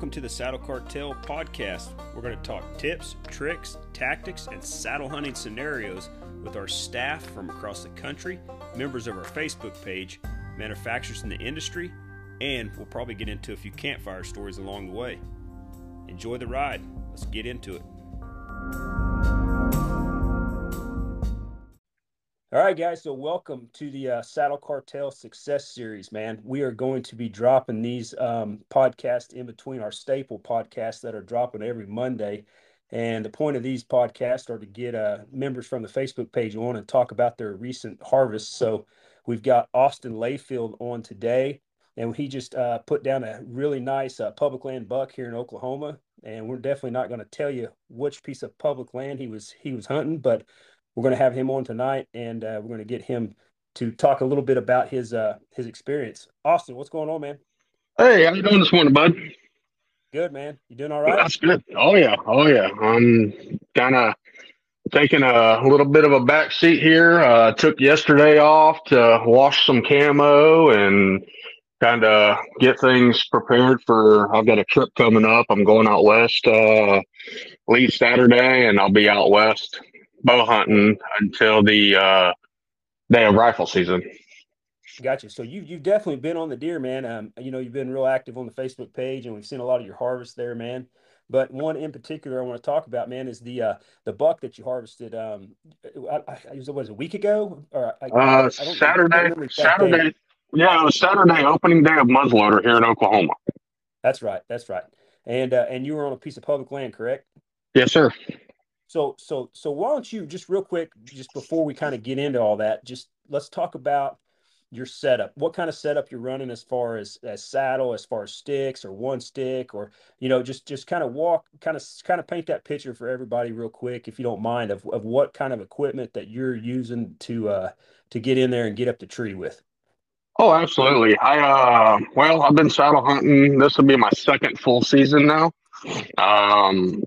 welcome to the Saddle Cartel podcast. We're going to talk tips, tricks, tactics, and saddle hunting scenarios with our staff from across the country, members of our Facebook page, manufacturers in the industry, and we'll probably get into a few campfire stories along the way. Enjoy the ride. Let's get into it. All right, guys. So, welcome to the uh, Saddle Cartel Success Series, man. We are going to be dropping these um, podcasts in between our staple podcasts that are dropping every Monday. And the point of these podcasts are to get uh, members from the Facebook page on and talk about their recent harvests. So, we've got Austin Layfield on today, and he just uh, put down a really nice uh, public land buck here in Oklahoma. And we're definitely not going to tell you which piece of public land he was he was hunting, but we're going to have him on tonight, and uh, we're going to get him to talk a little bit about his uh, his experience. Austin, what's going on, man? Hey, how you doing this morning, bud? Good, man. You doing all right? That's good. Oh yeah, oh yeah. I'm kind of taking a little bit of a back seat here. Uh, took yesterday off to wash some camo and kind of get things prepared for. I've got a trip coming up. I'm going out west. Uh, leave Saturday, and I'll be out west bow hunting until the uh, day of rifle season. Gotcha. So you you've definitely been on the deer, man. Um, you know, you've been real active on the Facebook page, and we've seen a lot of your harvest there, man. But one in particular I want to talk about, man, is the uh, the buck that you harvested. Um, I, I, it was a week ago or I, uh, Saturday. Saturday. Yeah, it was Saturday opening day of muzzleloader here in Oklahoma. That's right. That's right. And uh, and you were on a piece of public land, correct? Yes, sir. So so so why don't you just real quick, just before we kind of get into all that, just let's talk about your setup. What kind of setup you're running as far as as saddle, as far as sticks or one stick, or you know, just just kind of walk, kind of kind of paint that picture for everybody real quick, if you don't mind, of of what kind of equipment that you're using to uh to get in there and get up the tree with. Oh, absolutely. I uh well, I've been saddle hunting. This will be my second full season now. Um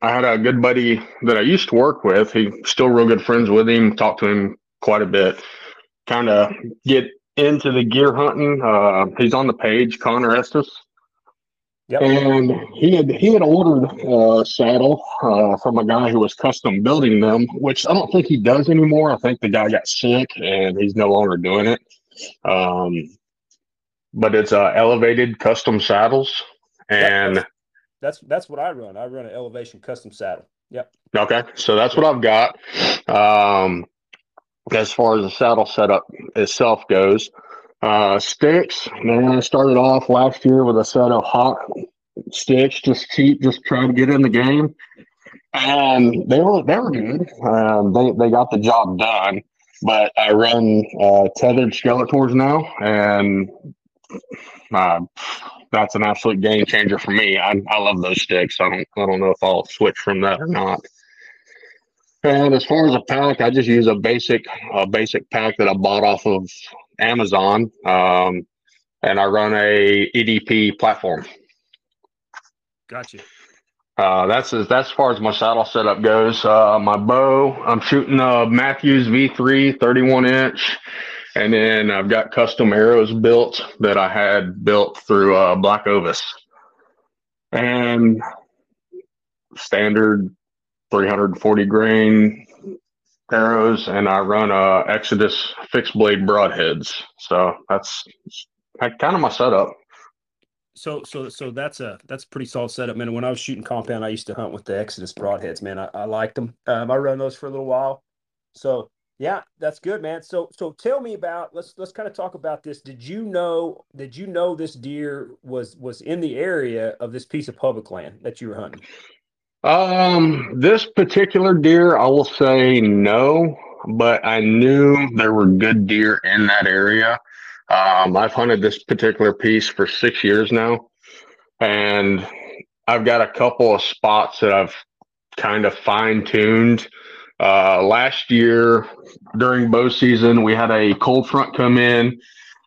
I had a good buddy that I used to work with. He still real good friends with him. Talked to him quite a bit. Kind of get into the gear hunting. Uh, he's on the page, Connor Estes. Yep. And he had he had ordered a saddle uh, from a guy who was custom building them, which I don't think he does anymore. I think the guy got sick and he's no longer doing it. Um, but it's uh, elevated custom saddles, and yep that's that's what I run. I run an elevation custom saddle. Yep. Okay, so that's what I've got. Um, as far as the saddle setup itself goes, uh, sticks. Man, I started off last year with a set of hawk sticks, just cheap, just trying to get in the game, and they were they were good. Um, they they got the job done. But I run uh, Tethrd Skeletors now, and uh, that's an absolute game changer for me. I, I love those sticks. I don't I don't know if I'll switch from that or not. And as far as a pack, I just use a basic a basic pack that I bought off of Amazon, um, and I run a EDP platform. Gotcha. Uh, that's as that's as far as my saddle setup goes. Uh, my bow, I'm shooting a Mathews V3 31 inch. And then I've got custom arrows built that I had built through uh, Black Ovis. And standard 340 grain arrows, and I run uh, Exodus fixed blade broadheads. So that's kind of my setup. So, so, so that's a that's a pretty solid setup, man. When I was shooting compound, I used to hunt with the Exodus broadheads, man. I, I liked them. Um, I run those for a little while. So yeah, that's good, man. So so tell me about let's let's kind of talk about this. Did you know did you know this deer was was in the area of this piece of public land that you were hunting? Um, this particular deer, I will say no, but I knew there were good deer in that area. Um, I've hunted this particular piece for six years now, and I've got a couple of spots that I've kind of fine tuned uh, last year during bow season, we had a cold front come in.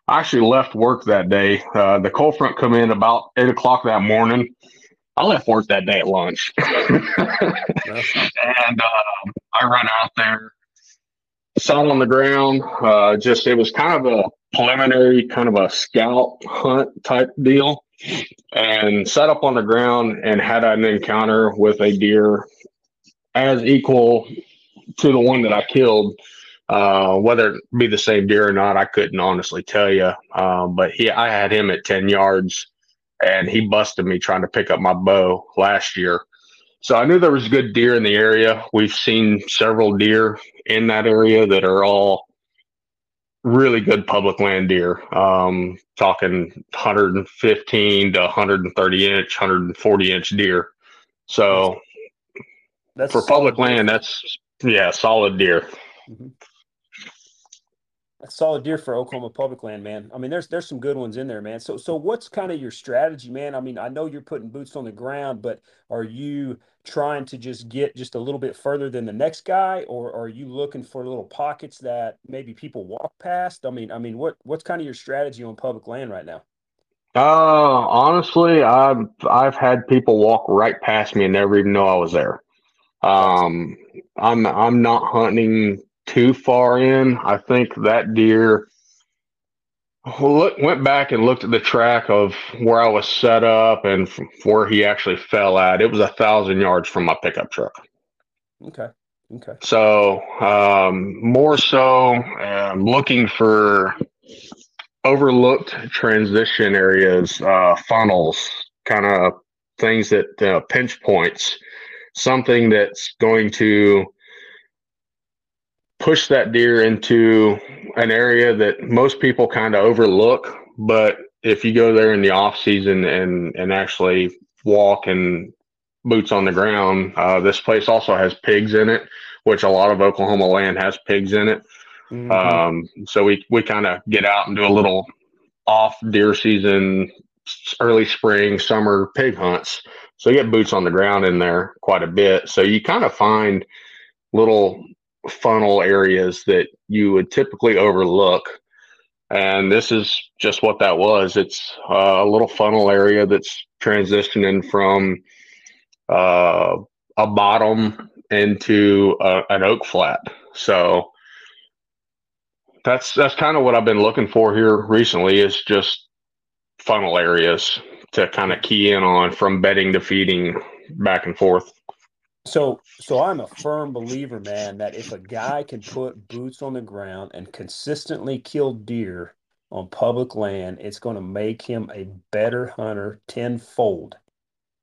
I actually left work that day. Uh, the cold front come in about eight o'clock that morning. I left work that day at lunch, and uh, I run out there, sat on the ground. Uh, just it was kind of a preliminary kind of a scout hunt type deal and sat up on the ground and had an encounter with a deer as equal to the one that I killed. Uh, whether it be the same deer or not, I couldn't honestly tell you. Um, but he, I had him at 10 yards and he busted me trying to pick up my bow last year. So I knew there was good deer in the area. We've seen several deer in that area that are all really good public land deer. Um, talking 115 to 130 inch, 140 inch deer. So that's for public land, that's yeah, solid deer. Mm-hmm. That's solid deer for Oklahoma public land, man. I mean, there's there's some good ones in there, man. So so what's kind of your strategy, man? I mean, I know you're putting boots on the ground, but are you trying to just get just a little bit further than the next guy, or are you looking for little pockets that maybe people walk past? I mean, I mean, what what's kind of your strategy on public land right now? Uh, honestly, I've I've had people walk right past me and never even know I was there. Um, I'm I'm not hunting too far in. I think that deer look, went back and looked at the track of where I was set up and where he actually fell at. It was a thousand yards from my pickup truck. Okay. Okay. So um, more so, um, looking for overlooked transition areas, uh, funnels, kind of things that uh, pinch points, something that's going to push that deer into an area that most people kind of overlook. But if you go there in the off season and and actually walk and boots on the ground, uh, this place also has pigs in it, which a lot of Oklahoma land has pigs in it. Mm-hmm. Um, so we we kind of get out and do a little off deer season, early spring, summer pig hunts. So you get boots on the ground in there quite a bit. So you kind of find little funnel areas that you would typically overlook. And this is just what that was. It's uh, a little funnel area that's transitioning from uh, a bottom into a, an oak flat. So that's that's kind of what I've been looking for here recently is just funnel areas to kind of key in on from bedding to feeding back and forth. So, so I'm a firm believer, man, that if a guy can put boots on the ground and consistently kill deer on public land, it's going to make him a better hunter tenfold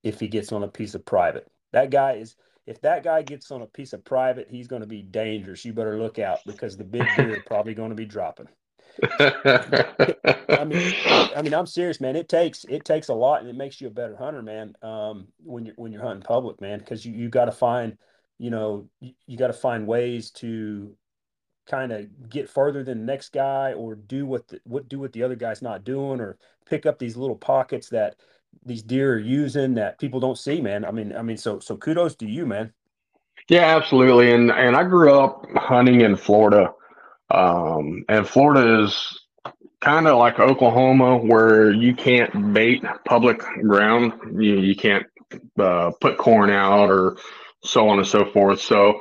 if he gets on a piece of private. That guy is, if that guy gets on a piece of private, he's going to be dangerous. You better look out because the big deer are probably going to be dropping. I mean, I mean, I'm serious, man. It takes it takes a lot, and it makes you a better hunter, man. Um, when you're when you're hunting public, man, because you you got to find, you know, you, you got to find ways to kind of get further than the next guy, or do what the, what do what the other guy's not doing, or pick up these little pockets that these deer are using that people don't see, man. I mean, I mean, so so kudos to you, man. Yeah, absolutely. And and I grew up hunting in Florida. Um, and Florida is kind of like Oklahoma, where you can't bait public ground. You, you can't uh, put corn out or so on and so forth. So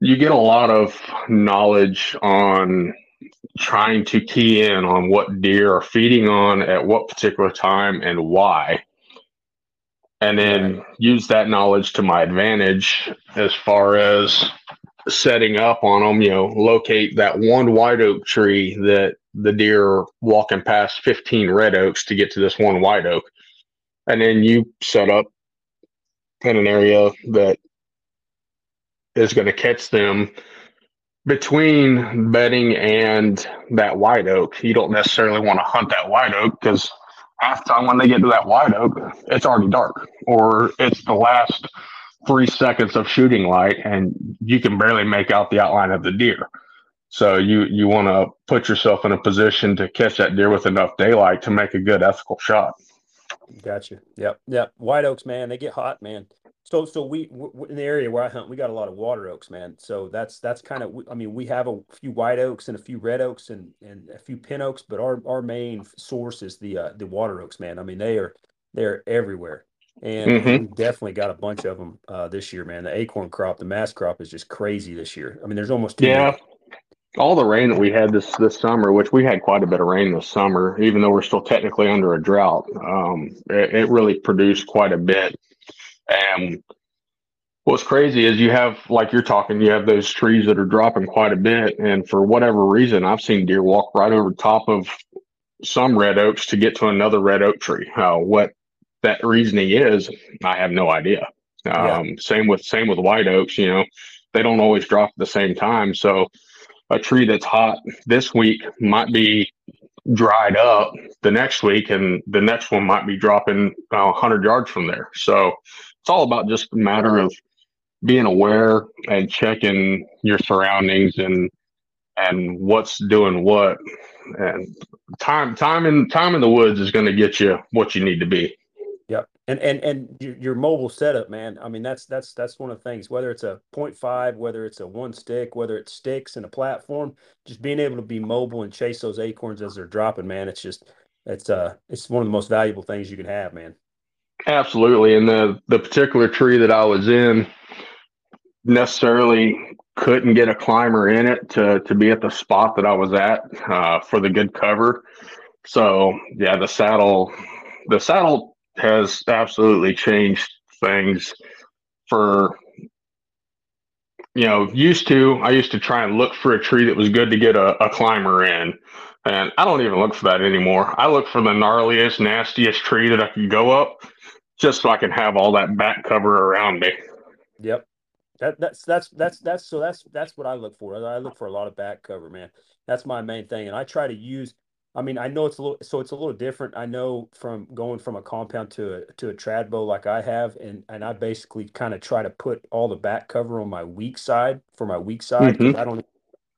you get a lot of knowledge on trying to key in on what deer are feeding on at what particular time and why. And then use that knowledge to my advantage as far as setting up on them, you know, locate that one white oak tree that the deer are walking past 15 red oaks to get to this one white oak. And then you set up in an area that is going to catch them between bedding and that white oak. You don't necessarily want to hunt that white oak because half the time when they get to that white oak, it's already dark or it's the last three seconds of shooting light and you can barely make out the outline of the deer. So you you want to put yourself in a position to catch that deer with enough daylight to make a good ethical shot. Gotcha. Yep. Yep. White oaks, man, they get hot, man. So so we in the area where I hunt, we got a lot of water oaks, man. So that's that's kind of I mean we have a few white oaks and a few red oaks and and a few pin oaks, but our our main source is the uh, the water oaks, man. I mean they are they're everywhere and mm-hmm. we definitely got a bunch of them uh, this year, man. The acorn crop, the mass crop is just crazy this year. I mean, there's almost yeah. all the rain that we had this this summer, which we had quite a bit of rain this summer, even though we're still technically under a drought, um, it, it really produced quite a bit. And what's crazy is you have, like you're talking, you have those trees that are dropping quite a bit, and for whatever reason, I've seen deer walk right over top of some red oaks to get to another red oak tree. Uh, what that reasoning is, I have no idea. Um, yeah. Same with same with white oaks. You know, they don't always drop at the same time. So a tree that's hot this week might be dried up the next week, and the next one might be dropping uh, 100 yards from there. So it's all about just a matter of being aware and checking your surroundings and and what's doing what and time time in time in the woods is going to get you what you need to be. And and and your, your mobile setup, man. I mean, that's that's that's one of the things. Whether it's a 0.5, whether it's a one stick, whether it sticks in a platform, just being able to be mobile and chase those acorns as they're dropping, man. It's just it's uh it's one of the most valuable things you can have, man. Absolutely. And the the particular tree that I was in necessarily couldn't get a climber in it to to be at the spot that I was at uh, for the good cover. So yeah, the saddle the saddle has absolutely changed things for you know used to i used to try and look for a tree that was good to get a, a climber in. And i don't even look for that anymore. I look for the gnarliest nastiest tree that i can go up just so i can have all that back cover around me. Yep. That, that's that's that's that's so that's that's what i look for. I look for a lot of back cover man. That's my main thing and i try to use I mean, I know it's a little, so it's a little different. I know from going from a compound to a to a trad bow like I have, and and I basically kind of try to put all the back cover on my weak side for my weak side. Mm-hmm. I don't,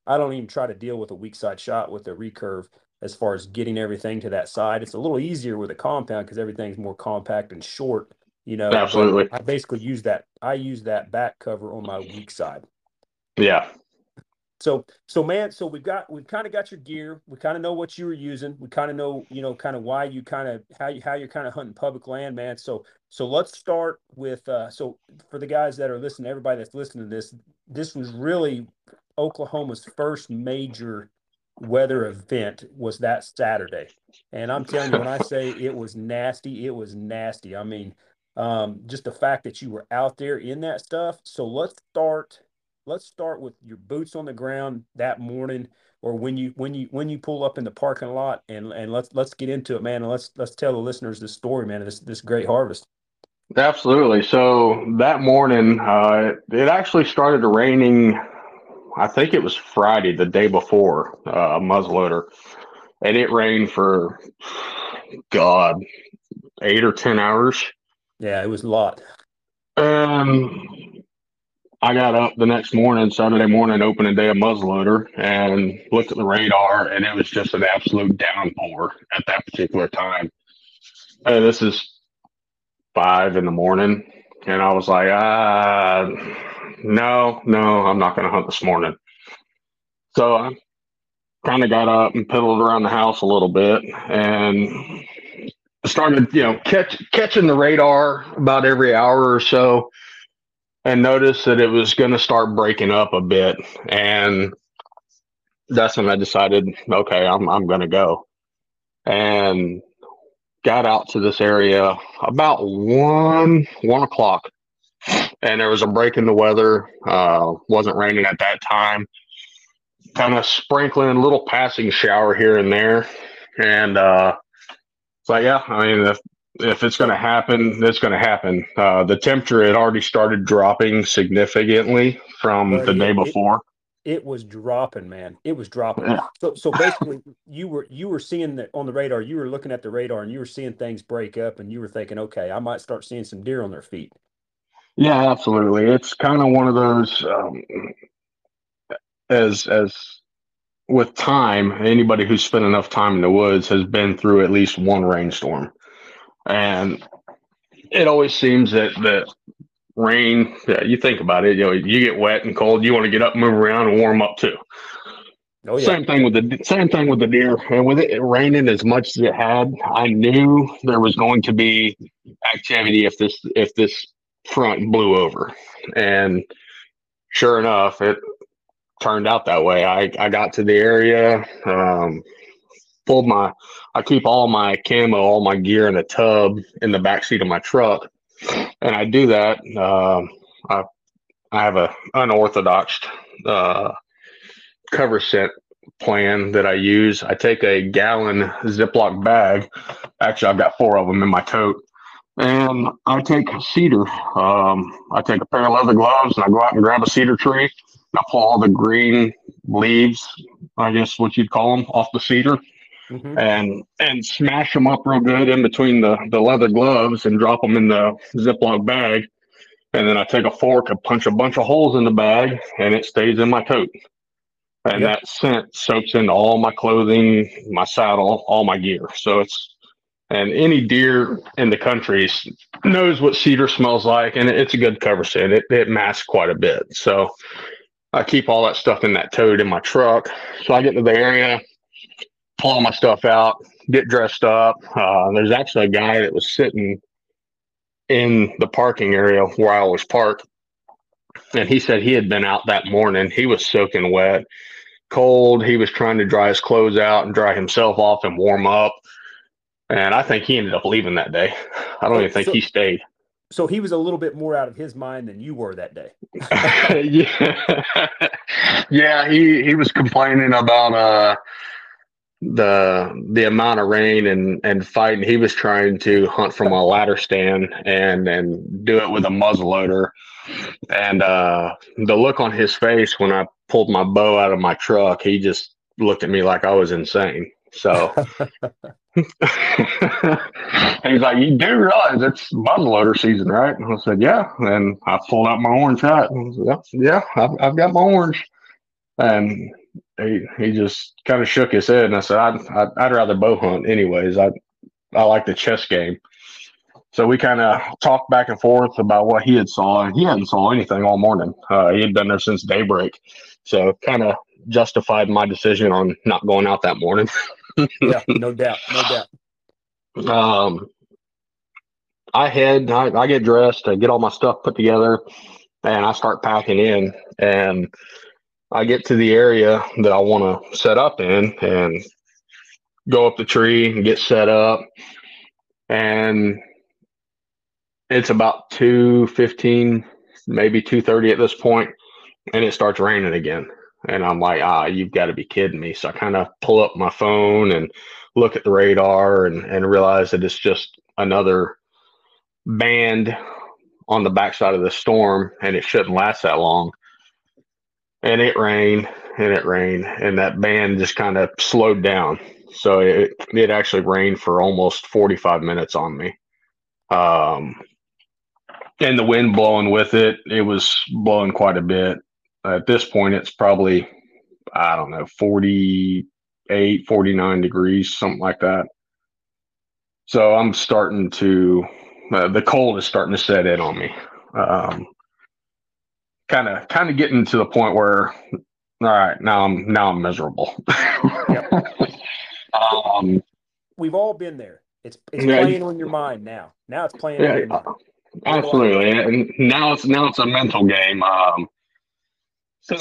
I don't even try to deal with a weak side shot with a recurve as far as getting everything to that side. It's a little easier with a compound because everything's more compact and short. You know, absolutely. I basically use that. I use that back cover on my weak side. Yeah, so so man so we've got we've kind of got your gear. We kind of know what you were using. We kind of know you know kind of why you kind of how you how you're kind of hunting public land man. So so let's start with uh so for the guys that are listening everybody that's listening to this this was really oklahoma's first major weather event was that saturday. And i'm telling you when i say it was nasty it was nasty. I mean um just the fact that you were out there in that stuff. So let's start let's start with your boots on the ground that morning or when you when you when you pull up in the parking lot and and let's let's get into it man and let's let's tell the listeners this story man this this great harvest. Absolutely. So that morning uh it actually started raining i think it was friday the day before uh muzzleloader and it rained for god eight or ten hours. Yeah it was a lot. Um I got up the next morning, Saturday morning, opening day of muzzleloader, and looked at the radar, and it was just an absolute downpour at that particular time. And this is five in the morning, and I was like, ah, no, no, I'm not going to hunt this morning. So I kind of got up and piddled around the house a little bit, and started, you know, catch catching the radar about every hour or so and noticed that it was going to start breaking up a bit. And that's when I decided, okay, I'm, I'm going to go. And got out to this area about one, one o'clock. And there was a break in the weather. Uh, wasn't raining at that time. Kind of sprinkling a little passing shower here and there. And uh, so, yeah, I mean, if if it's going to happen, it's going to happen. Uh, the temperature had already started dropping significantly from the day before. It, it, was dropping, man. It was dropping. Yeah. So, so basically, you were you were seeing that on the radar. You were looking at the radar, and you were seeing things break up, and you were thinking, okay, I might start seeing some deer on their feet. Yeah, absolutely. It's kind of one of those. Um, as as with time, anybody who's spent enough time in the woods has been through at least one rainstorm. And it always seems that that rain, yeah, you think about it, you know, you get wet and cold, you want to get up, move around, and warm up too. Oh, yeah. Same thing with the same thing with the deer, and with it raining as much as it had, I knew there was going to be activity if this if this front blew over, and sure enough, it turned out that way. I, I got to the area, um, pulled my, I keep all my camo, all my gear in a tub in the back seat of my truck. And I do that. Um, I, I have a unorthodox uh, cover set plan that I use. I take a gallon Ziploc bag. Actually, I've got four of them in my tote. And I take cedar. Um, I take a pair of leather gloves and I go out and grab a cedar tree I pull all the green leaves, I guess what you'd call them, off the cedar, mm-hmm. and and smash them up real good in between the the leather gloves and drop them in the Ziploc bag. And then I take a fork and punch a bunch of holes in the bag, and it stays in my coat. And yep. that scent soaks into all my clothing, my saddle, all my gear. So it's and any deer in the country knows what cedar smells like, and it's a good cover scent. It it masks quite a bit. So I keep all that stuff in that tote in my truck. So I get to the area, pull all my stuff out, get dressed up. Uh, there's actually a guy that was sitting in the parking area where I always park. And he said he had been out that morning. He was soaking wet, cold. He was trying to dry his clothes out and dry himself off and warm up. And I think he ended up leaving that day. I don't even think so, he stayed so he was a little bit more out of his mind than you were that day. yeah, yeah. He he was complaining about uh the the amount of rain and and fighting. He was trying to hunt from a ladder stand and and do it with a muzzle loader. And uh, the look on his face when I pulled my bow out of my truck, he just looked at me like I was insane. So he's like, You do realize it's muzzleloader season, right? And I said, Yeah. And I pulled out my orange hat. And said, yeah, I've, I've got my orange. And he, he just kind of shook his head. And I said, I'd, I'd, I'd rather bow hunt, anyways. I, I like the chess game. So we kind of talked back and forth about what he had saw, and he hadn't saw anything all morning. Uh, he had been there since daybreak, so kind of justified my decision on not going out that morning. yeah, no doubt, no doubt. Um, I head, I, I get dressed, I get all my stuff put together, and I start packing in. And I get to the area that I want to set up in and go up the tree and get set up. And it's about 2.15, maybe 2.30 at this point, and it starts raining again. And I'm like, ah, you've got to be kidding me. So I kind of pull up my phone and look at the radar and, and realize that it's just another band on the backside of the storm and it shouldn't last that long. And it rained and it rained and that band just kind of slowed down. So it, it actually rained for almost 45 minutes on me. Um, and the wind blowing with it, it was blowing quite a bit at this point it's probably i don't know 48 49 degrees something like that so i'm starting to uh, the cold is starting to set in on me um, kind of kind of getting to the point where all right now i'm now i'm miserable. Yep. um, we've all been there. It's it's yeah, playing on your mind now. Now it's playing yeah, on your mind. absolutely. And now it's now it's a mental game. Um, so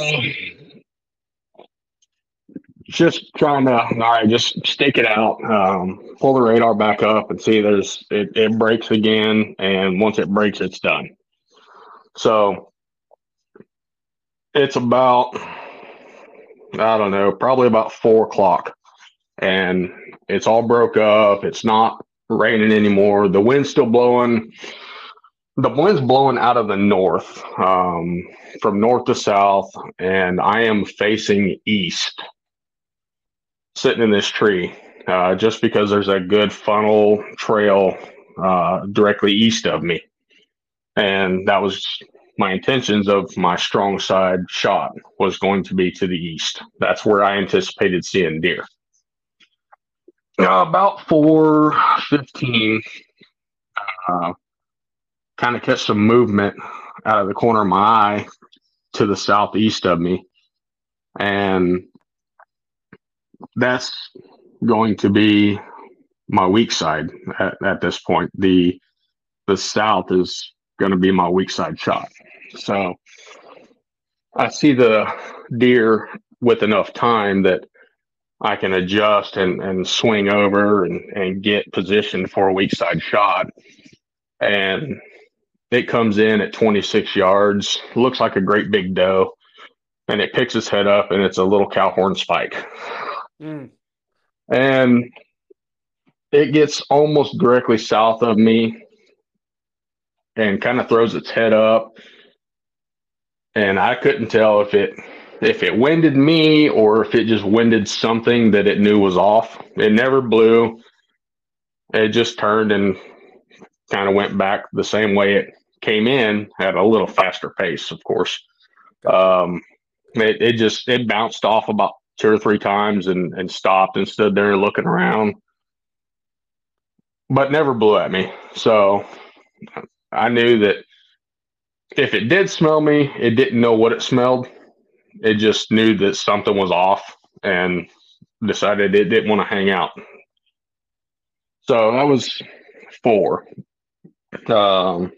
just trying to all right, just stick it out, um, pull the radar back up and see there's it, it breaks again, and once it breaks, it's done. So it's about I don't know, probably about four o'clock, and it's all broke up. It's not raining anymore. The wind's still blowing the wind's blowing out of the north, um, from north to south, and I am facing east, sitting in this tree, uh, just because there's a good funnel trail uh, directly east of me, and that was my intentions of my strong side shot was going to be to the east. That's where I anticipated seeing deer. About four fifteen. Uh, kind of catch some movement out of the corner of my eye to the southeast of me. And that's going to be my weak side at, at this point. The the south is going to be my weak side shot. So I see the deer with enough time that I can adjust and, and swing over and, and get positioned for a weak side shot. And it comes in at 26 yards, looks like a great big doe, and it picks its head up and it's a little cow horn spike. Mm. And it gets almost directly south of me and kind of throws its head up. And I couldn't tell if it if it winded me or if it just winded something that it knew was off. It never blew. It just turned and kind of went back the same way it came in at a little faster pace, of course. Um, it, it just it bounced off about two or three times and, and stopped and stood there looking around, but never blew at me. So I knew that if it did smell me, it didn't know what it smelled it just knew that something was off and decided it didn't want to hang out. So that was four. Um,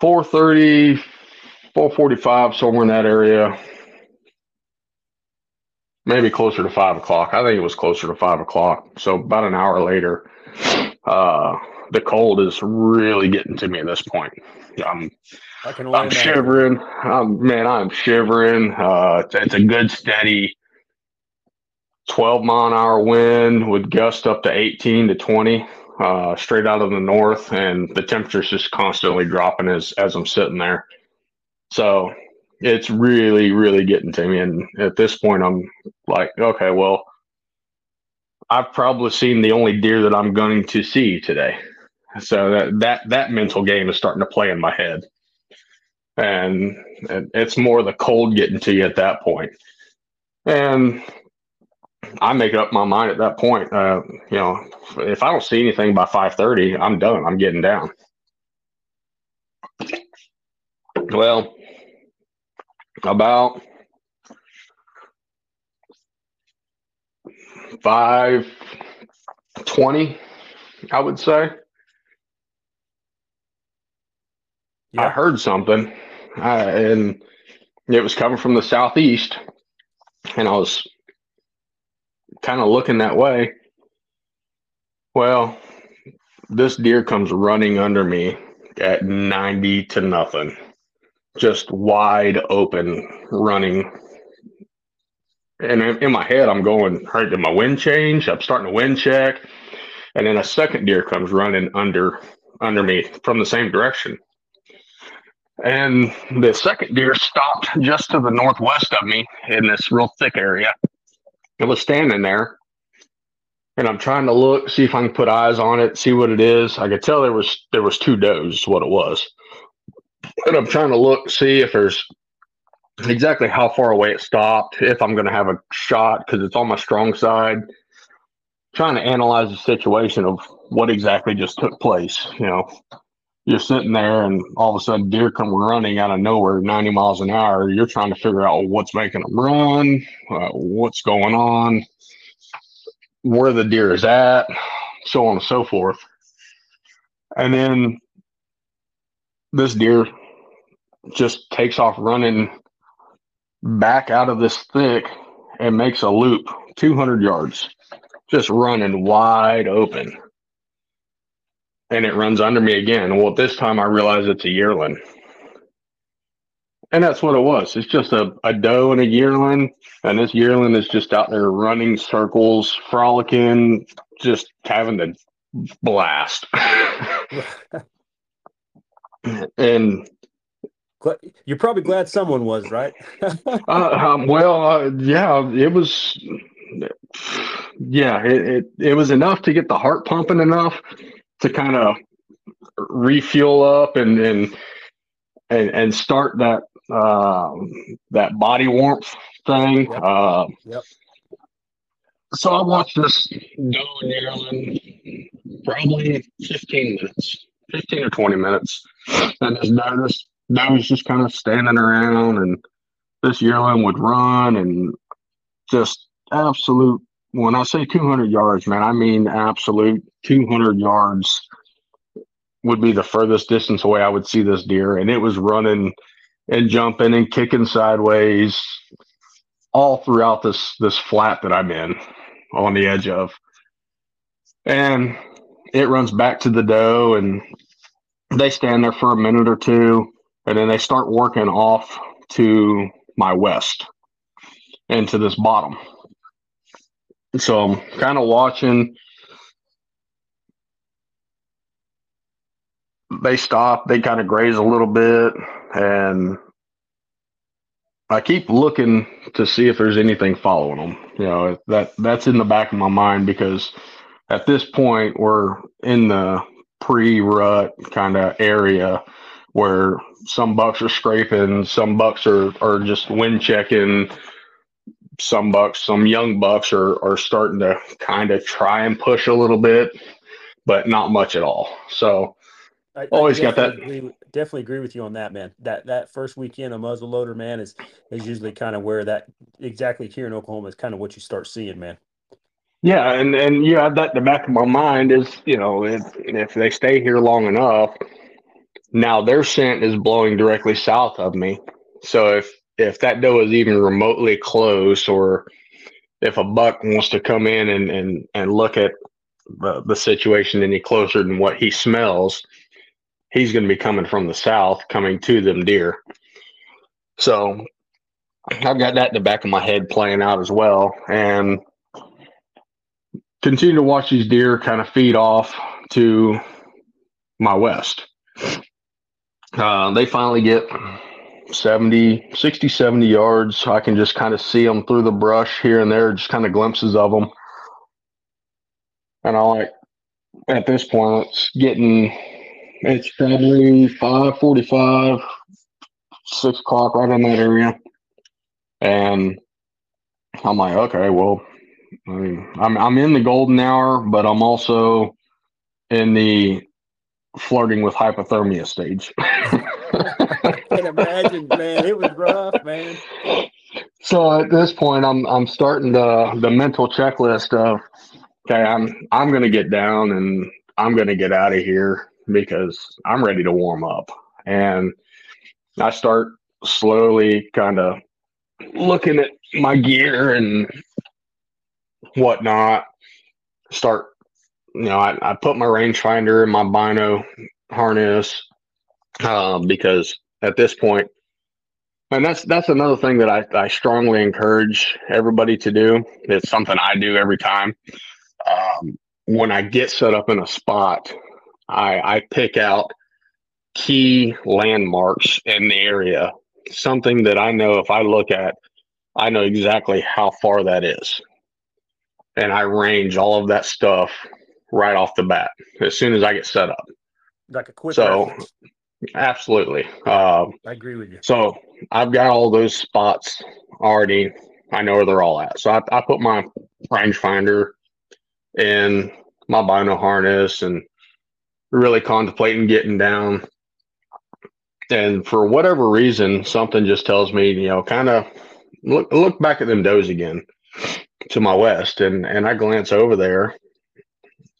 430, 445, somewhere in that area. Maybe closer to five o'clock. I think it was closer to five o'clock. So about an hour later, uh, the cold is really getting to me at this point. I'm I can I'm shivering. I'm, man, I'm shivering. Uh, it's, it's, a good steady 12 mile an hour wind with gust up to 18 to 20 uh, straight out of the north, and the temperature's just constantly dropping as as I'm sitting there. So it's really, really getting to me. And at this point, I'm like, okay, well, I've probably seen the only deer that I'm going to see today. So that that that mental game is starting to play in my head and it's more the cold getting to you at that point. And I make up my mind at that point. Uh, you know, if I don't see anything by five thirty, I'm done. I'm getting down. Well, about five twenty, I would say. Yeah. I heard something uh, and it was coming from the southeast, and I was kind of looking that way. Well, this deer comes running under me at 90 to nothing, just wide open running. And in my head, I'm going, all right, did my wind change? I'm starting to wind check. And then a second deer comes running under under me from the same direction. And the second deer stopped just to the northwest of me in this real thick area. It was standing there. And I'm trying to look, see if I can put eyes on it, see what it is. I could tell there was there was two does, what it was. And I'm trying to look, see if there's exactly how far away it stopped, if I'm to have a shot because it's on my strong side. Trying to analyze the situation of what exactly just took place. You know, you're sitting there and all of a sudden deer come running out of nowhere 90 miles an hour you're trying to figure out what's making them run? Uh, what's going on? Where the deer is at? So on and so forth. And then this deer just takes off running back out of this thick and makes a loop 200 yards just running wide open and it runs under me again. Well, this time I realize it's a yearling. And that's what it was. It's just a, a doe and a yearling. And this yearling is just out there running circles, frolicking, just having the blast. and you're probably glad someone was, right? uh, um, well, uh, yeah, it was. Yeah, it, it it was enough to get the heart pumping enough to kind of refuel up and and and, and start that uh, that body warmth thing. Yep. Uh, yep. So I watched this doe in yearling probably 15 minutes, 15 or 20 minutes. And just this doe was just kind of standing around, and this yearling would run and just absolute when I say 200 yards, man, I mean absolute 200 yards would be the furthest distance away I would see this deer. And it was running and jumping and kicking sideways all throughout this this flat that I'm in on the edge of. And it runs back to the doe and they stand there for a minute or two and then they start working off to my west and to this bottom. So I'm kind of watching. They stop, they kind of graze a little bit, and I keep looking to see if there's anything following them. You know, that that's in the back of my mind because at this point we're in the pre-rut kind of area where some bucks are scraping, some bucks are are just wind checking, some bucks, some young bucks are are starting to kind of try and push a little bit, but not much at all. So I, always I got that. Agree, definitely agree with you on that, man. That that first weekend of muzzle loader, man, is is usually kind of where that exactly here in Oklahoma is kind of what you start seeing, man. Yeah, and and you have that in the back of my mind is you know if if they stay here long enough, now their scent is blowing directly south of me. So if if that doe is even remotely close, or if a buck wants to come in and and and look at the, the situation any closer than what he smells, he's going to be coming from the south, coming to them deer. So I've got that in the back of my head playing out as well, and continue to watch these deer kind of feed off to my west. Uh, they finally get 70, 60, 70 yards. I can just kind of see them through the brush here and there, just kind of glimpses of them. And I like, at this point, it's getting, it's probably 545, 6 o'clock, right in that area. And I'm like, okay, well, I mean, I'm, I'm in the golden hour, but I'm also in the flirting with hypothermia stage. Can imagine, man. It was rough, man. So at this point, I'm I'm starting the the mental checklist of okay, I'm I'm gonna get down and I'm gonna get out of here because I'm ready to warm up. And I start slowly kind of looking at my gear and whatnot. Start you know, I, I put my rangefinder in my bino harness uh, because at this point, and that's that's another thing that I, I strongly encourage everybody to do. It's something I do every time. Um, when I get set up in a spot, I, I pick out key landmarks in the area, something that I know if I look at, I know exactly how far that is. And I range all of that stuff right off the bat as soon as I get set up. Like a quick. So, reference. Absolutely. Uh, I agree with you. So I've got all those spots already. I know where they're all at. So I, I put my rangefinder in my bino harness and really contemplating getting down. And for whatever reason, something just tells me, you know, kind of look look back at them does again to my west, and and I glance over there,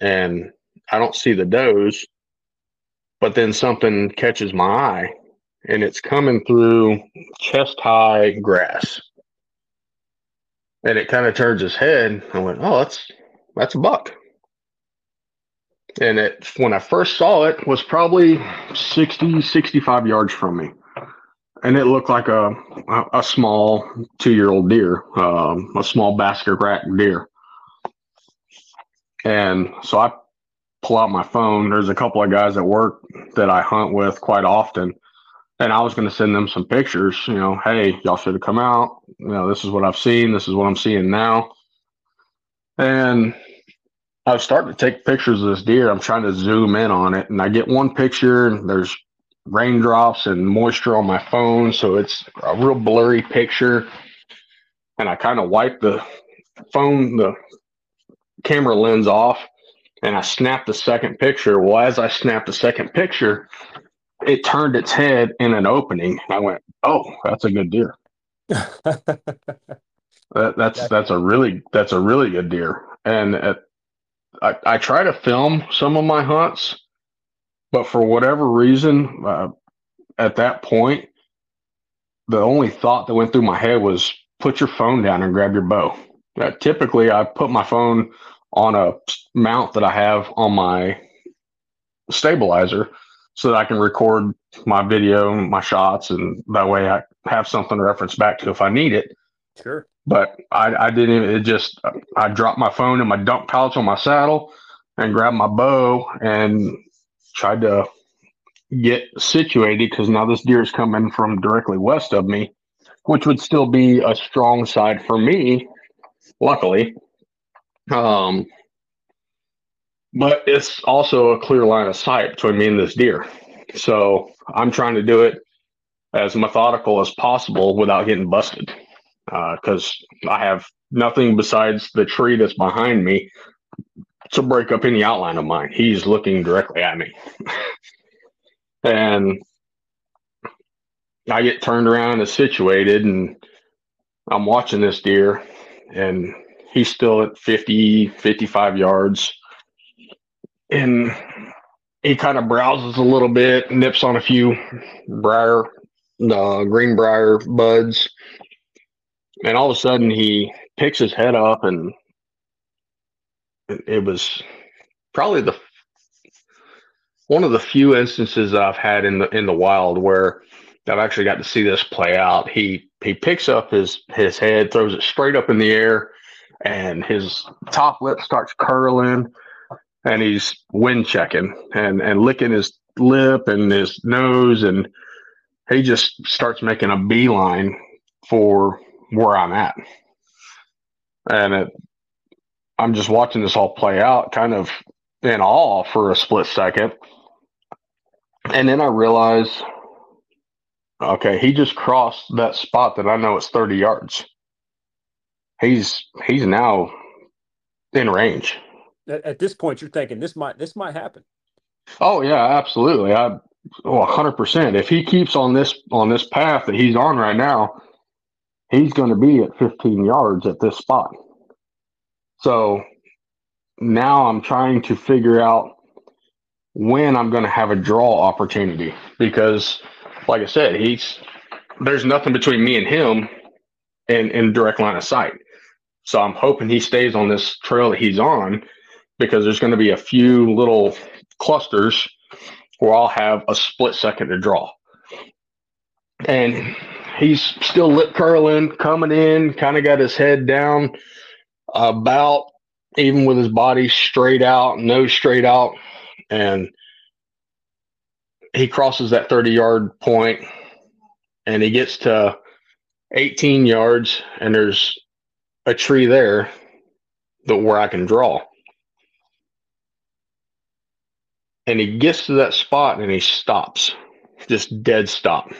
and I don't see the does, but then something catches my eye and it's coming through chest high grass. And it kind of turns his head. I went, Oh, that's that's a buck. And it when I first saw it was probably 60, 65 yards from me. And it looked like a a, small two year old deer, um, a small basket rack deer. And so I pull out my phone. There's a couple of guys at work that I hunt with quite often. And I was going to send them some pictures, you know, hey, y'all should have come out. You know, this is what I've seen. This is what I'm seeing now. And I was starting to take pictures of this deer. I'm trying to zoom in on it. And I get one picture, and there's raindrops and moisture on my phone. So it's a real blurry picture. And I kind of wipe the phone, the camera lens off and I snapped the second picture. Well, as I snapped the second picture, it turned its head in an opening. I went, "Oh, that's a good deer." that, that's that's a really that's a really good deer. And at, I I try to film some of my hunts, but for whatever reason, uh, at that point, the only thought that went through my head was put your phone down and grab your bow. Uh, typically, I put my phone on a mount that I have on my stabilizer so that I can record my video, my shots, and that way I have something to reference back to if I need it. Sure. But I, I didn't. It just I dropped my phone in my dump pouch on my saddle and grabbed my bow and tried to get situated because now this deer is coming from directly west of me, which would still be a strong side for me, luckily. Um, but it's also a clear line of sight between me and this deer. So I'm trying to do it as methodical as possible without getting busted because uh, I have nothing besides the tree that's behind me to break up any outline of mine. He's looking directly at me. and I get turned around and situated, and I'm watching this deer, and he's still at 50, 55 yards and he kind of browses a little bit, nips on a few briar, uh, greenbrier buds, and all of a sudden he picks his head up, and it was probably the one of the few instances I've had in the in the wild where I've actually got to see this play out. He he picks up his his head, throws it straight up in the air, and his top lip starts curling and he's wind checking and and licking his lip and his nose and he just starts making a beeline for where I'm at. And it, I'm just watching this all play out, kind of in awe for a split second. And then I realize, okay, he just crossed that spot that I know it's 30 yards. He's he's now in range at, at this point you're thinking this might this might happen. Oh yeah, absolutely. I oh, 100%. If he keeps on this on this path that he's on right now, he's going to be at 15 yards at this spot. So now I'm trying to figure out when I'm going to have a draw opportunity because like I said, he's there's nothing between me and him in in direct line of sight. So I'm hoping he stays on this trail that he's on because there's going to be a few little clusters where I'll have a split second to draw. And he's still lip curling, coming in, kind of got his head down about even with his body straight out, nose straight out. And he crosses that 30 yard point and he gets to 18 yards and there's a tree there that where I can draw. and he gets to that spot and he stops, just dead stop,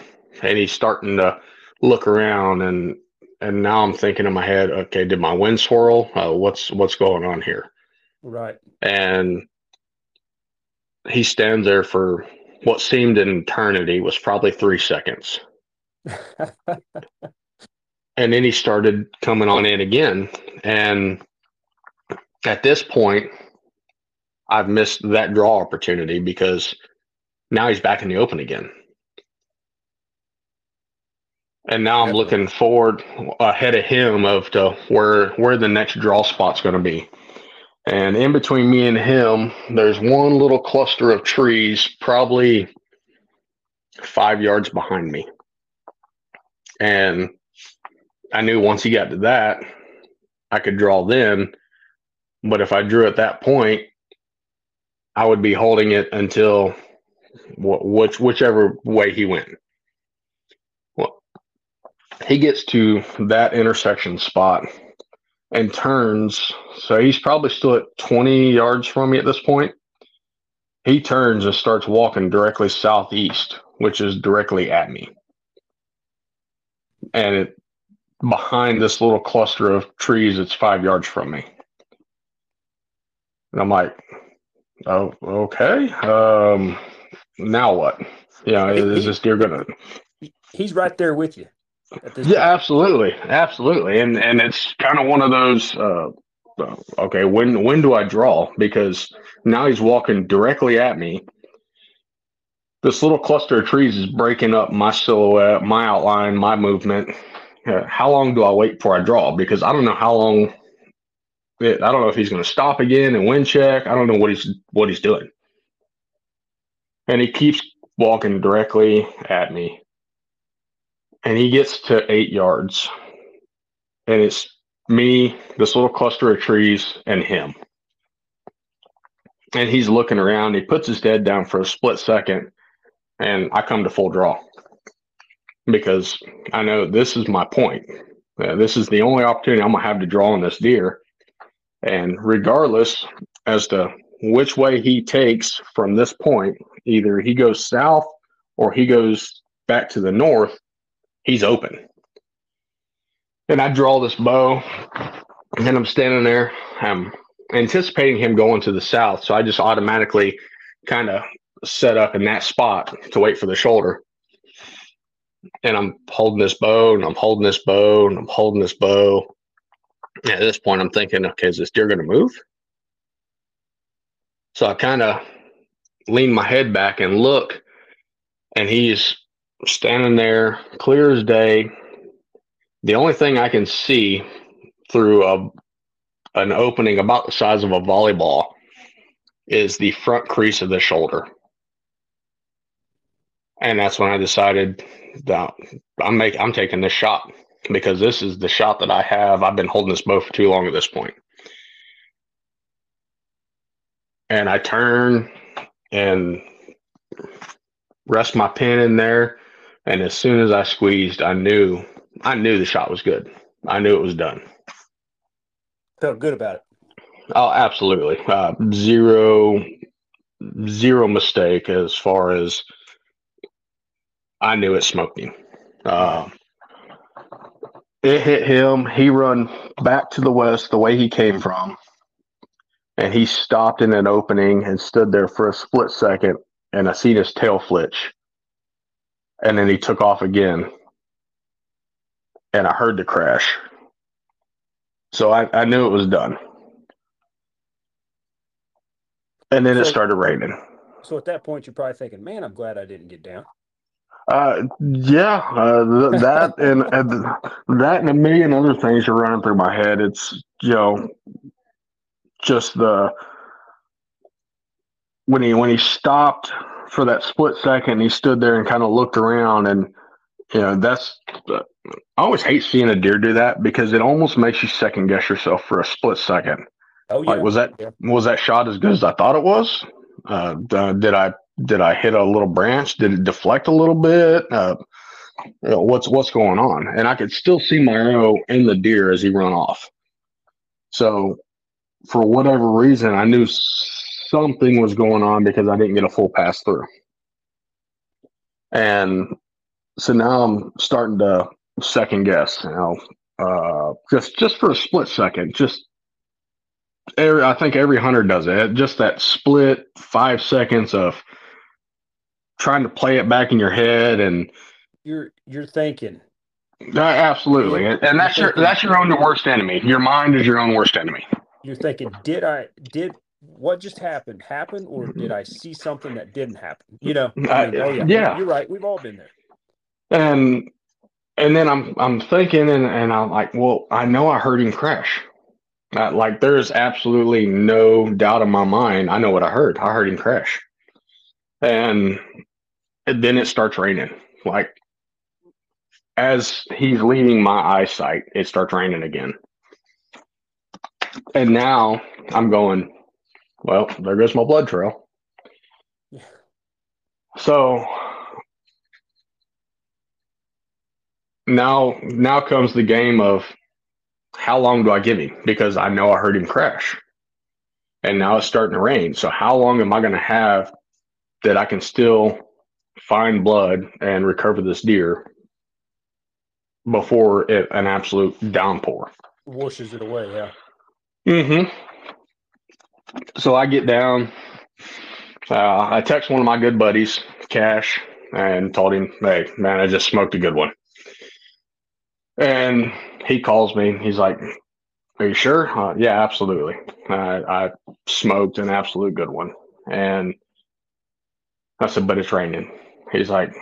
and he's starting to look around and and now I'm thinking in my head, okay, did my wind swirl? Uh, what's what's going on here? Right. And he stands there for what seemed an eternity was probably three seconds. and then he started coming on in again. And at this point, I've missed that draw opportunity because now he's back in the open again. And now I'm looking forward ahead of him of to where where the next draw spot's going to be. And in between me and him, there's one little cluster of trees, probably five yards behind me. And I knew once he got to that, I could draw then. But if I drew at that point, I would be holding it until which whichever way he went. Well, he gets to that intersection spot and turns. So he's probably still at 20 yards from me at this point. He turns and starts walking directly southeast, which is directly at me. And it behind this little cluster of trees, it's five yards from me. And I'm like, Oh, okay. Um, now what? Yeah, is this deer gonna? He's right there with you. yeah, point. absolutely, absolutely, and and it's kind of one of those. Uh, uh, okay, when when do I draw? Because now he's walking directly at me, this little cluster of trees is breaking up my silhouette, my outline, my movement. Uh, how long do I wait before I draw? Because I don't know how long. It, I don't know if he's going to stop again and wind check. I don't know what he's what he's doing. And he keeps walking directly at me. And he gets to eight yards. And it's me, this little cluster of trees, and him. And he's looking around. He puts his head down for a split second and I come to full draw because I know this is my point. Uh, this is the only opportunity I'm gonna have to draw on this deer, and regardless as to which way he takes from this point, either he goes south or he goes back to the north, he's open. And I draw this bow, and I'm standing there. I'm anticipating him going to the south, so I just automatically kind of set up in that spot to wait for the shoulder. And I'm holding this bow and I'm holding this bow and I'm holding this bow. At this point, I'm thinking, okay, is this deer going to move? So I kind of lean my head back and look, and he's standing there, clear as day. The only thing I can see through a an opening about the size of a volleyball is the front crease of the shoulder and that's when I decided that I'm make I'm taking this shot because this is the shot that I have. I've been holding this bow for too long at this point. And I turn and rest my pin in there. And as soon as I squeezed, I knew I knew the shot was good. I knew it was done. Felt good about it. Oh, absolutely. Uh, zero, zero mistake as far as I knew it smoked him. Uh, it hit him. He run back to the west the way he came from, and he stopped in an opening and stood there for a split second, and I seen his tail flitch, and then he took off again, and I heard the crash. So I, I knew it was done. And then so, it started raining. So at that point, you're probably thinking, "Man, I'm glad I didn't get down." Uh, yeah, uh, th- that and uh, that and a million other things are running through my head. It's you know, just the when he when he stopped for that split second, he stood there and kind of looked around, and you know that's. Uh, I always hate seeing a deer do that because it almost makes you second guess yourself for a split second. Oh yeah. Like was that yeah. was that shot as good as I thought it was? Uh, did I did I hit a little branch? Did it deflect a little bit? Uh, you know, what's what's going on? And I could still see my arrow in the deer as he run off. So, for whatever reason, I knew something was going on because I didn't get a full pass through. And so now I'm starting to second guess. You know, uh, just just for a split second, just every I think every hunter does it. Just that split five seconds of trying to play it back in your head and you're you're thinking. Uh, absolutely. And, and that's your that's your own worst enemy. Your mind is your own worst enemy. You're thinking did i did what just happened? Happen or did i see something that didn't happen? You know? I mean, uh, oh yeah, yeah. You're right. We've all been there. And and then i'm i'm thinking and, and i'm like well i know i heard him crash. Uh, like there's absolutely no doubt in my mind. I know what i heard. I heard him crash. And and then it starts raining. Like as he's leaving my eyesight, it starts raining again. And now I'm going, well, there goes my blood trail. So now now comes the game of how long do I give him? Because I know I heard him crash. And now it's starting to rain. So how long am I going to have that I can still find blood and recover this deer before it, an absolute downpour washes it away. Yeah. Mm-hmm. So I get down. Uh, I text one of my good buddies, Cash, and told him, "Hey, man, I just smoked a good one." And he calls me. He's like, "Are you sure?" Uh, yeah, absolutely. I smoked an absolute good one, and I said, but it's raining. He's like,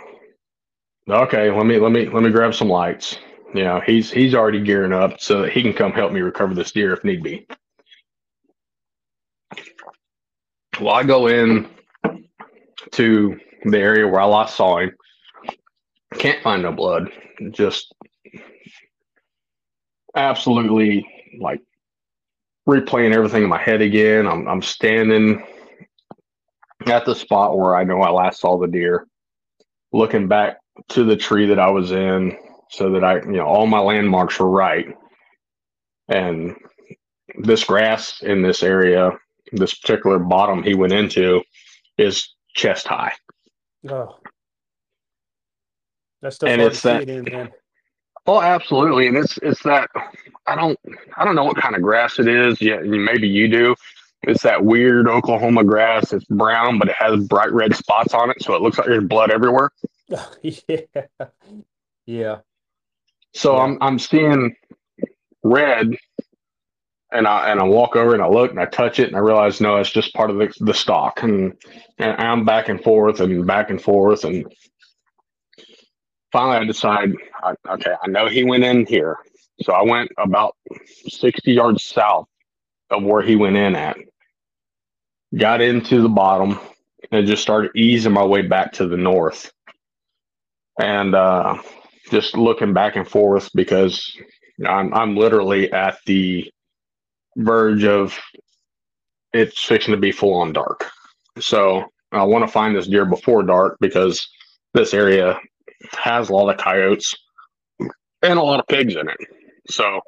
okay, let me let me let me grab some lights. You know, he's he's already gearing up so that he can come help me recover this deer if need be. Well, I go in to the area where I last saw him. Can't find no blood. Just absolutely like replaying everything in my head again. I'm I'm standing at the spot where I know I last saw the deer, looking back to the tree that I was in so that I, you know, all my landmarks were right. And this grass in this area, this particular bottom he went into is chest high. Oh. That's and it's that, in. Oh, absolutely. And it's it's that I don't I don't know what kind of grass it is. Yeah, maybe you do. It's that weird Oklahoma grass. It's brown, but it has bright red spots on it, so it looks like there's blood everywhere. yeah, yeah. So yeah. I'm I'm seeing red, and I and I walk over and I look and I touch it and I realize no, it's just part of the the stock, and and I'm back and forth and back and forth, and finally I decide, okay, I know he went in here, so I went about sixty yards south of where he went in at. Got into the bottom and just started easing my way back to the north. And uh, just looking back and forth because I'm I'm literally at the verge of it's fixing to be full on dark. So I want to find this deer before dark because this area has a lot of coyotes and a lot of pigs in it. So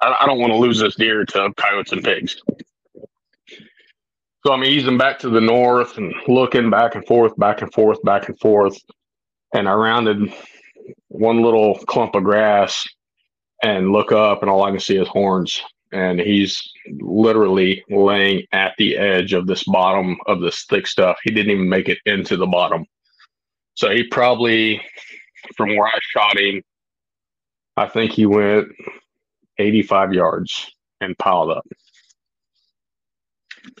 I, I don't want to lose this deer to coyotes and pigs. So I'm easing back to the north and looking back and forth, back and forth, back and forth. And I rounded one little clump of grass and look up, and all I can see is horns. And he's literally laying at the edge of this bottom of this thick stuff. He didn't even make it into the bottom. So he probably, from where I shot him, I think he went 85 yards and piled up.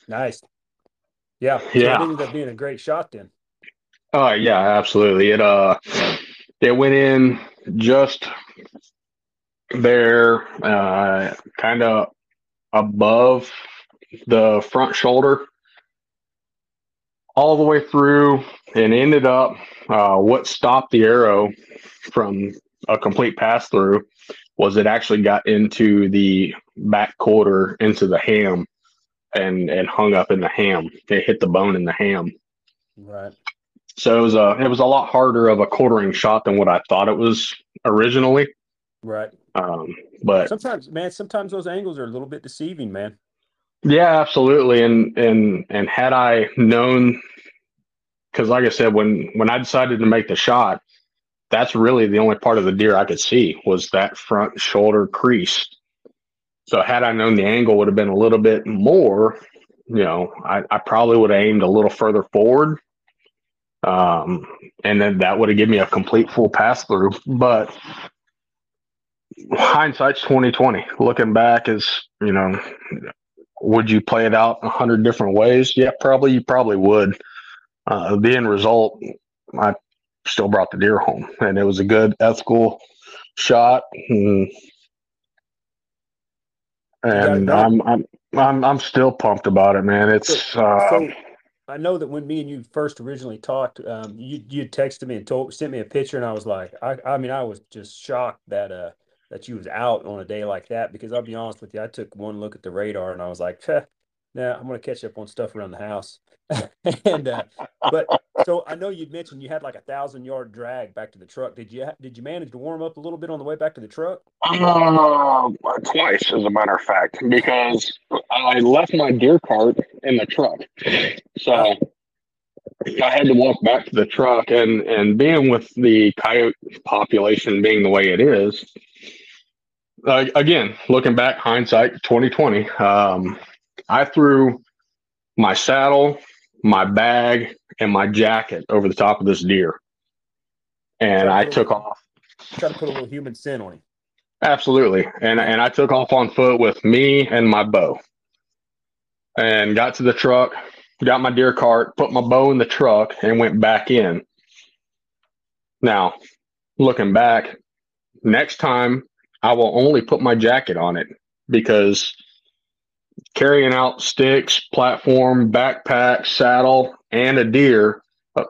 Nice. Yeah. Yeah. It ended up being a great shot then. Oh uh, yeah, absolutely. It uh it went in just there, uh kind of above the front shoulder all the way through and ended up uh, what stopped the arrow from a complete pass through was it actually got into the back quarter into the ham and and hung up in the ham. It hit the bone in the ham. Right. So it was a it was a lot harder of a quartering shot than what I thought it was originally. Right. Um, but sometimes, man, sometimes those angles are a little bit deceiving, man. Yeah, absolutely. And and and had I known, because like I said, when when I decided to make the shot, that's really the only part of the deer I could see was that front shoulder crease. So had I known the angle would have been a little bit more, you know, I, I probably would have aimed a little further forward. Um, and then that would have given me a complete full pass through. But hindsight's twenty twenty. Looking back is, you know, would you play it out a hundred different ways? Yeah, probably you probably would. Uh, the end result, I still brought the deer home, and it was a good ethical shot. And, and I'm I'm I'm I'm still pumped about it, man. It's so, uh, so I know that when me and you first originally talked, um, you you texted me and told sent me a picture, and I was like, I I mean, I was just shocked that uh that you was out on a day like that because I'll be honest with you, I took one look at the radar and I was like, now I'm gonna catch up on stuff around the house. and uh, but so I know you'd mentioned you had like a thousand yard drag back to the truck. Did you did you manage to warm up a little bit on the way back to the truck? Uh, twice, as a matter of fact, because I left my deer cart in the truck, so I had to walk back to the truck. And and being with the coyote population being the way it is, uh, again looking back, hindsight, twenty twenty. Um, I threw my saddle, my bag, and my jacket over the top of this deer. And I took off. Try to put a little human sin on him. Absolutely. And and I took off on foot with me and my bow. And got to the truck, got my deer cart, put my bow in the truck, and went back in. Now, looking back, next time I will only put my jacket on it because carrying out sticks, platform, backpack, saddle, and a deer, uh,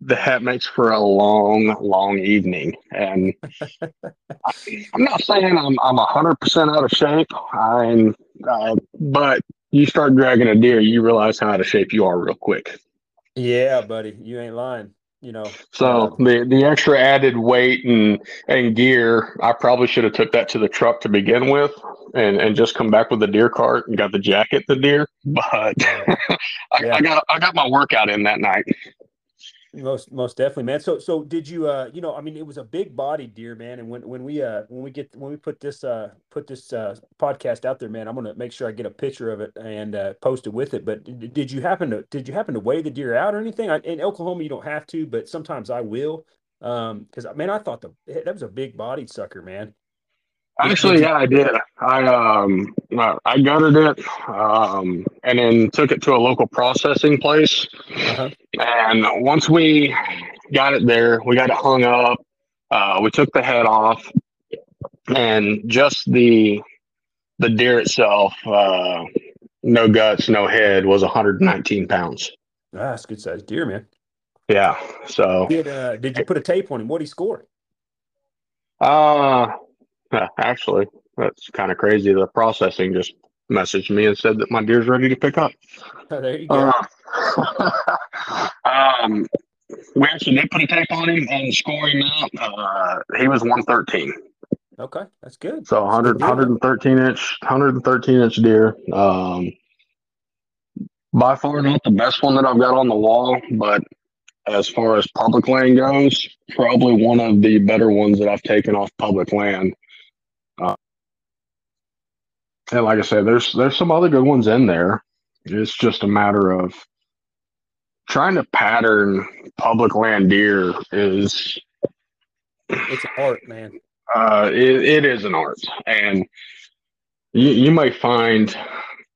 that makes for a long, long evening. And I'm not saying I'm I'm hundred percent out of shape. I'm, uh, but you start dragging a deer, you realize how out of shape you are real quick. Yeah, buddy, you ain't lying you know. So uh, the the extra added weight and and gear, I probably should have took that to the truck to begin with, and and just come back with the deer cart and got the jacket, the deer. But yeah. I, I got I got my workout in that night. Most most definitely, man. So so did you uh you know, I mean it was a big body deer, man. And when when we uh when we get when we put this uh put this uh podcast out there, man, I'm gonna make sure I get a picture of it and uh post it with it. But did, you happen to did you happen to weigh the deer out or anything? I, in Oklahoma you don't have to, but sometimes I will. Um, because man, I thought the that was a big bodied sucker, man. Actually, yeah, I did. I um I gutted it, um, and then took it to a local processing place. Uh-huh. And once we got it there, we got it hung up. Uh, we took the head off, and just the the deer itself, uh, no guts, no head, was 119 pounds. Ah, that's good size deer, man. Yeah. So did uh, did you put a tape on him? What he score? Uh actually, that's kind of crazy. The processing just messaged me and said that my deer's ready to pick up. There you go. Uh, um, we actually did put a tape on him and score him out. Uh, he was 113. Okay, that's good. So 100, good 113 inch, 113 inch deer. Um, by far not the best one that I've got on the wall, but as far as public land goes, probably one of the better ones that I've taken off public land. And like I said, there's there's some other good ones in there. It's just a matter of trying to pattern public land deer is it's an art, man. Uh, it, it is an art, and you, you might find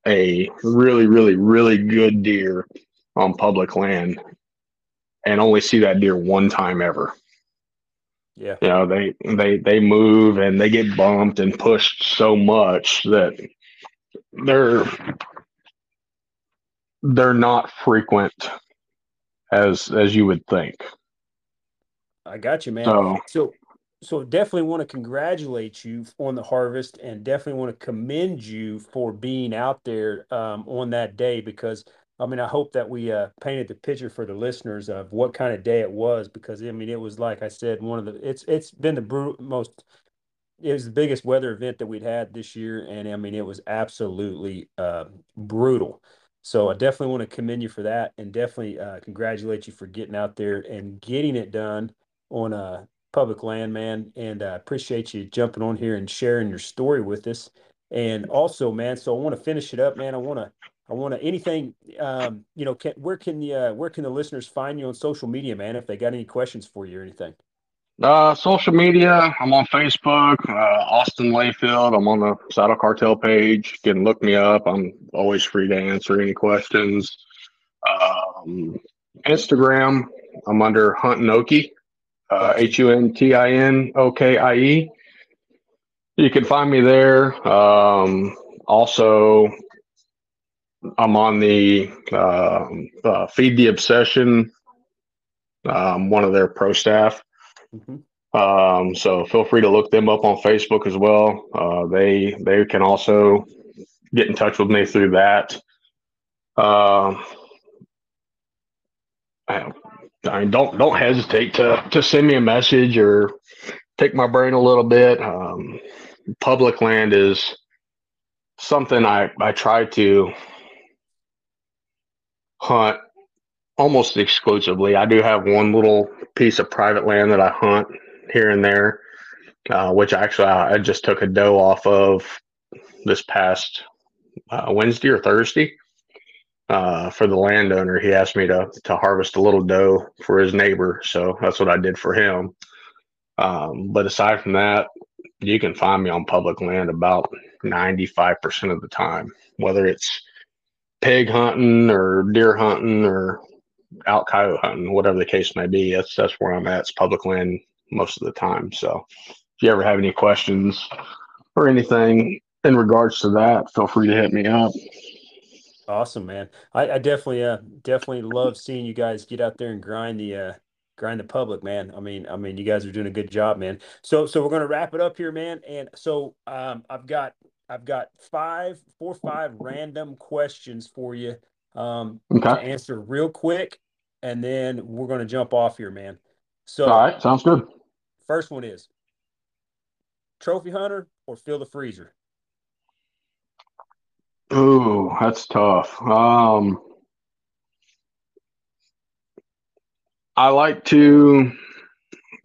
a really, really, really good deer on public land and only see that deer one time ever. Yeah. You know, they they they move and they get bumped and pushed so much that they're they're not frequent as as you would think. I got you, man. So, so so definitely want to congratulate you on the harvest and definitely want to commend you for being out there um, on that day because I mean, I hope that we uh, painted the picture for the listeners of what kind of day it was because I mean, it was like I said, one of the it's it's been the brutal most. It was the biggest weather event that we'd had this year, and I mean, it was absolutely uh, brutal. So I definitely want to commend you for that, and definitely uh, congratulate you for getting out there and getting it done on a public land, man. And I uh, appreciate you jumping on here and sharing your story with us. And also, man, so I want to finish it up, man. I want to I want to anything. Um, you know, can, where can the uh, where can the listeners find you on social media, man? If they got any questions for you or anything. Uh, social media. I'm on Facebook. Uh, Austin Layfield. I'm on the Saddle Cartel page. You can look me up. I'm always free to answer any questions. Um, Instagram. I'm under Hunt Nokie. Uh, H U N T I N O K I E. You can find me there. Um, also, I'm on the uh, uh, Feed the Obsession, um, one of their pro staff. Mm-hmm. Um, so feel free to look them up on Facebook as well. Uh, they they can also get in touch with me through that. Uh, I, I mean, don't don't hesitate to to send me a message or take my brain a little bit. Um, public land is something I I try to hunt almost exclusively. I do have one little piece of private land that I hunt here and there, uh, which actually I, I, just took a doe off of this past uh, Wednesday or Thursday. Uh, for the landowner, he asked me to to harvest a little doe for his neighbor, so that's what I did for him. Um, but aside from that, you can find me on public land about ninety five percent of the time, whether it's pig hunting or deer hunting or out coyote hunting, whatever the case may be. That's that's where I'm at. It's public land most of the time. So if you ever have any questions or anything in regards to that, feel free to hit me up. Awesome, man. I, I definitely uh definitely love seeing you guys get out there and grind the uh grind the public, man. I mean, I mean, you guys are doing a good job, man. So so we're gonna wrap it up here, man. And so um I've got I've got five, four or five random questions for you um Okay. to answer real quick, and then we're gonna jump off here, man. So All right. Sounds good. first one is trophy hunter or fill the freezer. Oh, that's tough. Um, I like to,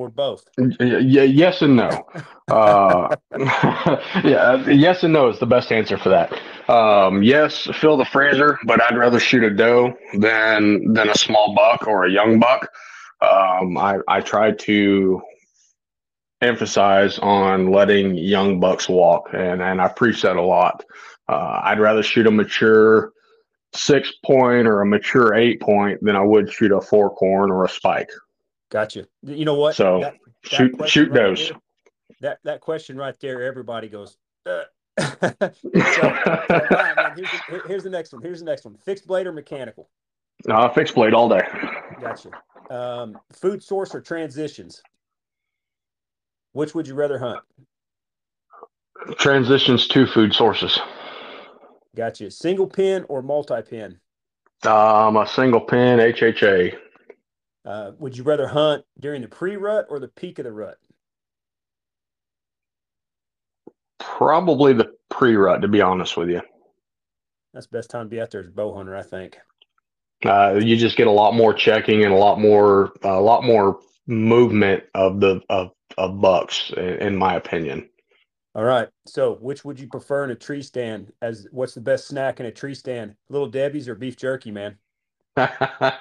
Or both. yes and no. Uh, yeah, yes and no is the best answer for that. Um, yes, fill the freezer, but I'd rather shoot a doe than than a small buck or a young buck. Um, I I try to emphasize on letting young bucks walk, and and I preach that a lot. Uh, I'd rather shoot a mature six point or a mature eight point than I would shoot a fork horn or a spike. Gotcha. You know what? So That- shoot question shoot right does. there- that that question right there, everybody goes. Uh. so, so, right, man, here's, the, here's the next one. Here's the next one. Fixed blade or mechanical? Uh, fixed blade all day. Gotcha. Um, food source or transitions? Which would you rather hunt? Transitions to food sources. Gotcha. Single pin or multi pin? Um, a single pin HHA. Uh, would you rather hunt during the pre rut or the peak of the rut? Probably the pre rut, to be honest with you. That's the best time to be out there as a bow hunter, I think. Uh, you just get a lot more checking and a lot more a lot more movement of the of of bucks, in, in my opinion. All right. So, which would you prefer in a tree stand? As what's the best snack in a tree stand? Little Debbie's or beef jerky, man? Uh,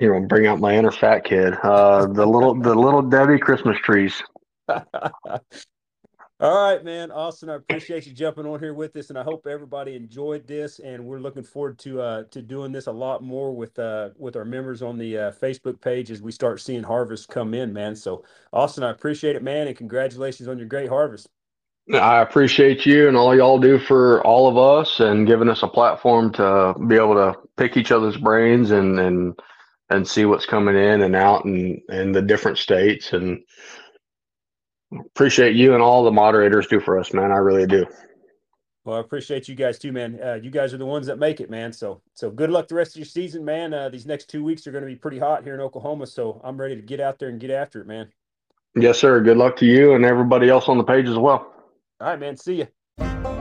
you know, bring out my inner fat kid. Uh, the little the little Debbie Christmas trees. All right, man. Austin, I appreciate you jumping on here with us, and I hope everybody enjoyed this. And we're looking forward to uh, to doing this a lot more with uh, with our members on the uh, Facebook page as we start seeing harvest come in, man. So, Austin, I appreciate it, man, and congratulations on your great harvest. I appreciate you and all y'all do for all of us and giving us a platform to be able to pick each other's brains and and and see what's coming in and out and in the different states and appreciate you and all the moderators do for us, man. I really do. Well, I appreciate you guys too, man. Uh, you guys are the ones that make it, man. So, so good luck the rest of your season, man. Uh, these next two weeks are going to be pretty hot here in Oklahoma, so I'm ready to get out there and get after it, man. Yes, sir. Good luck to you and everybody else on the page as well. All right, man. See you.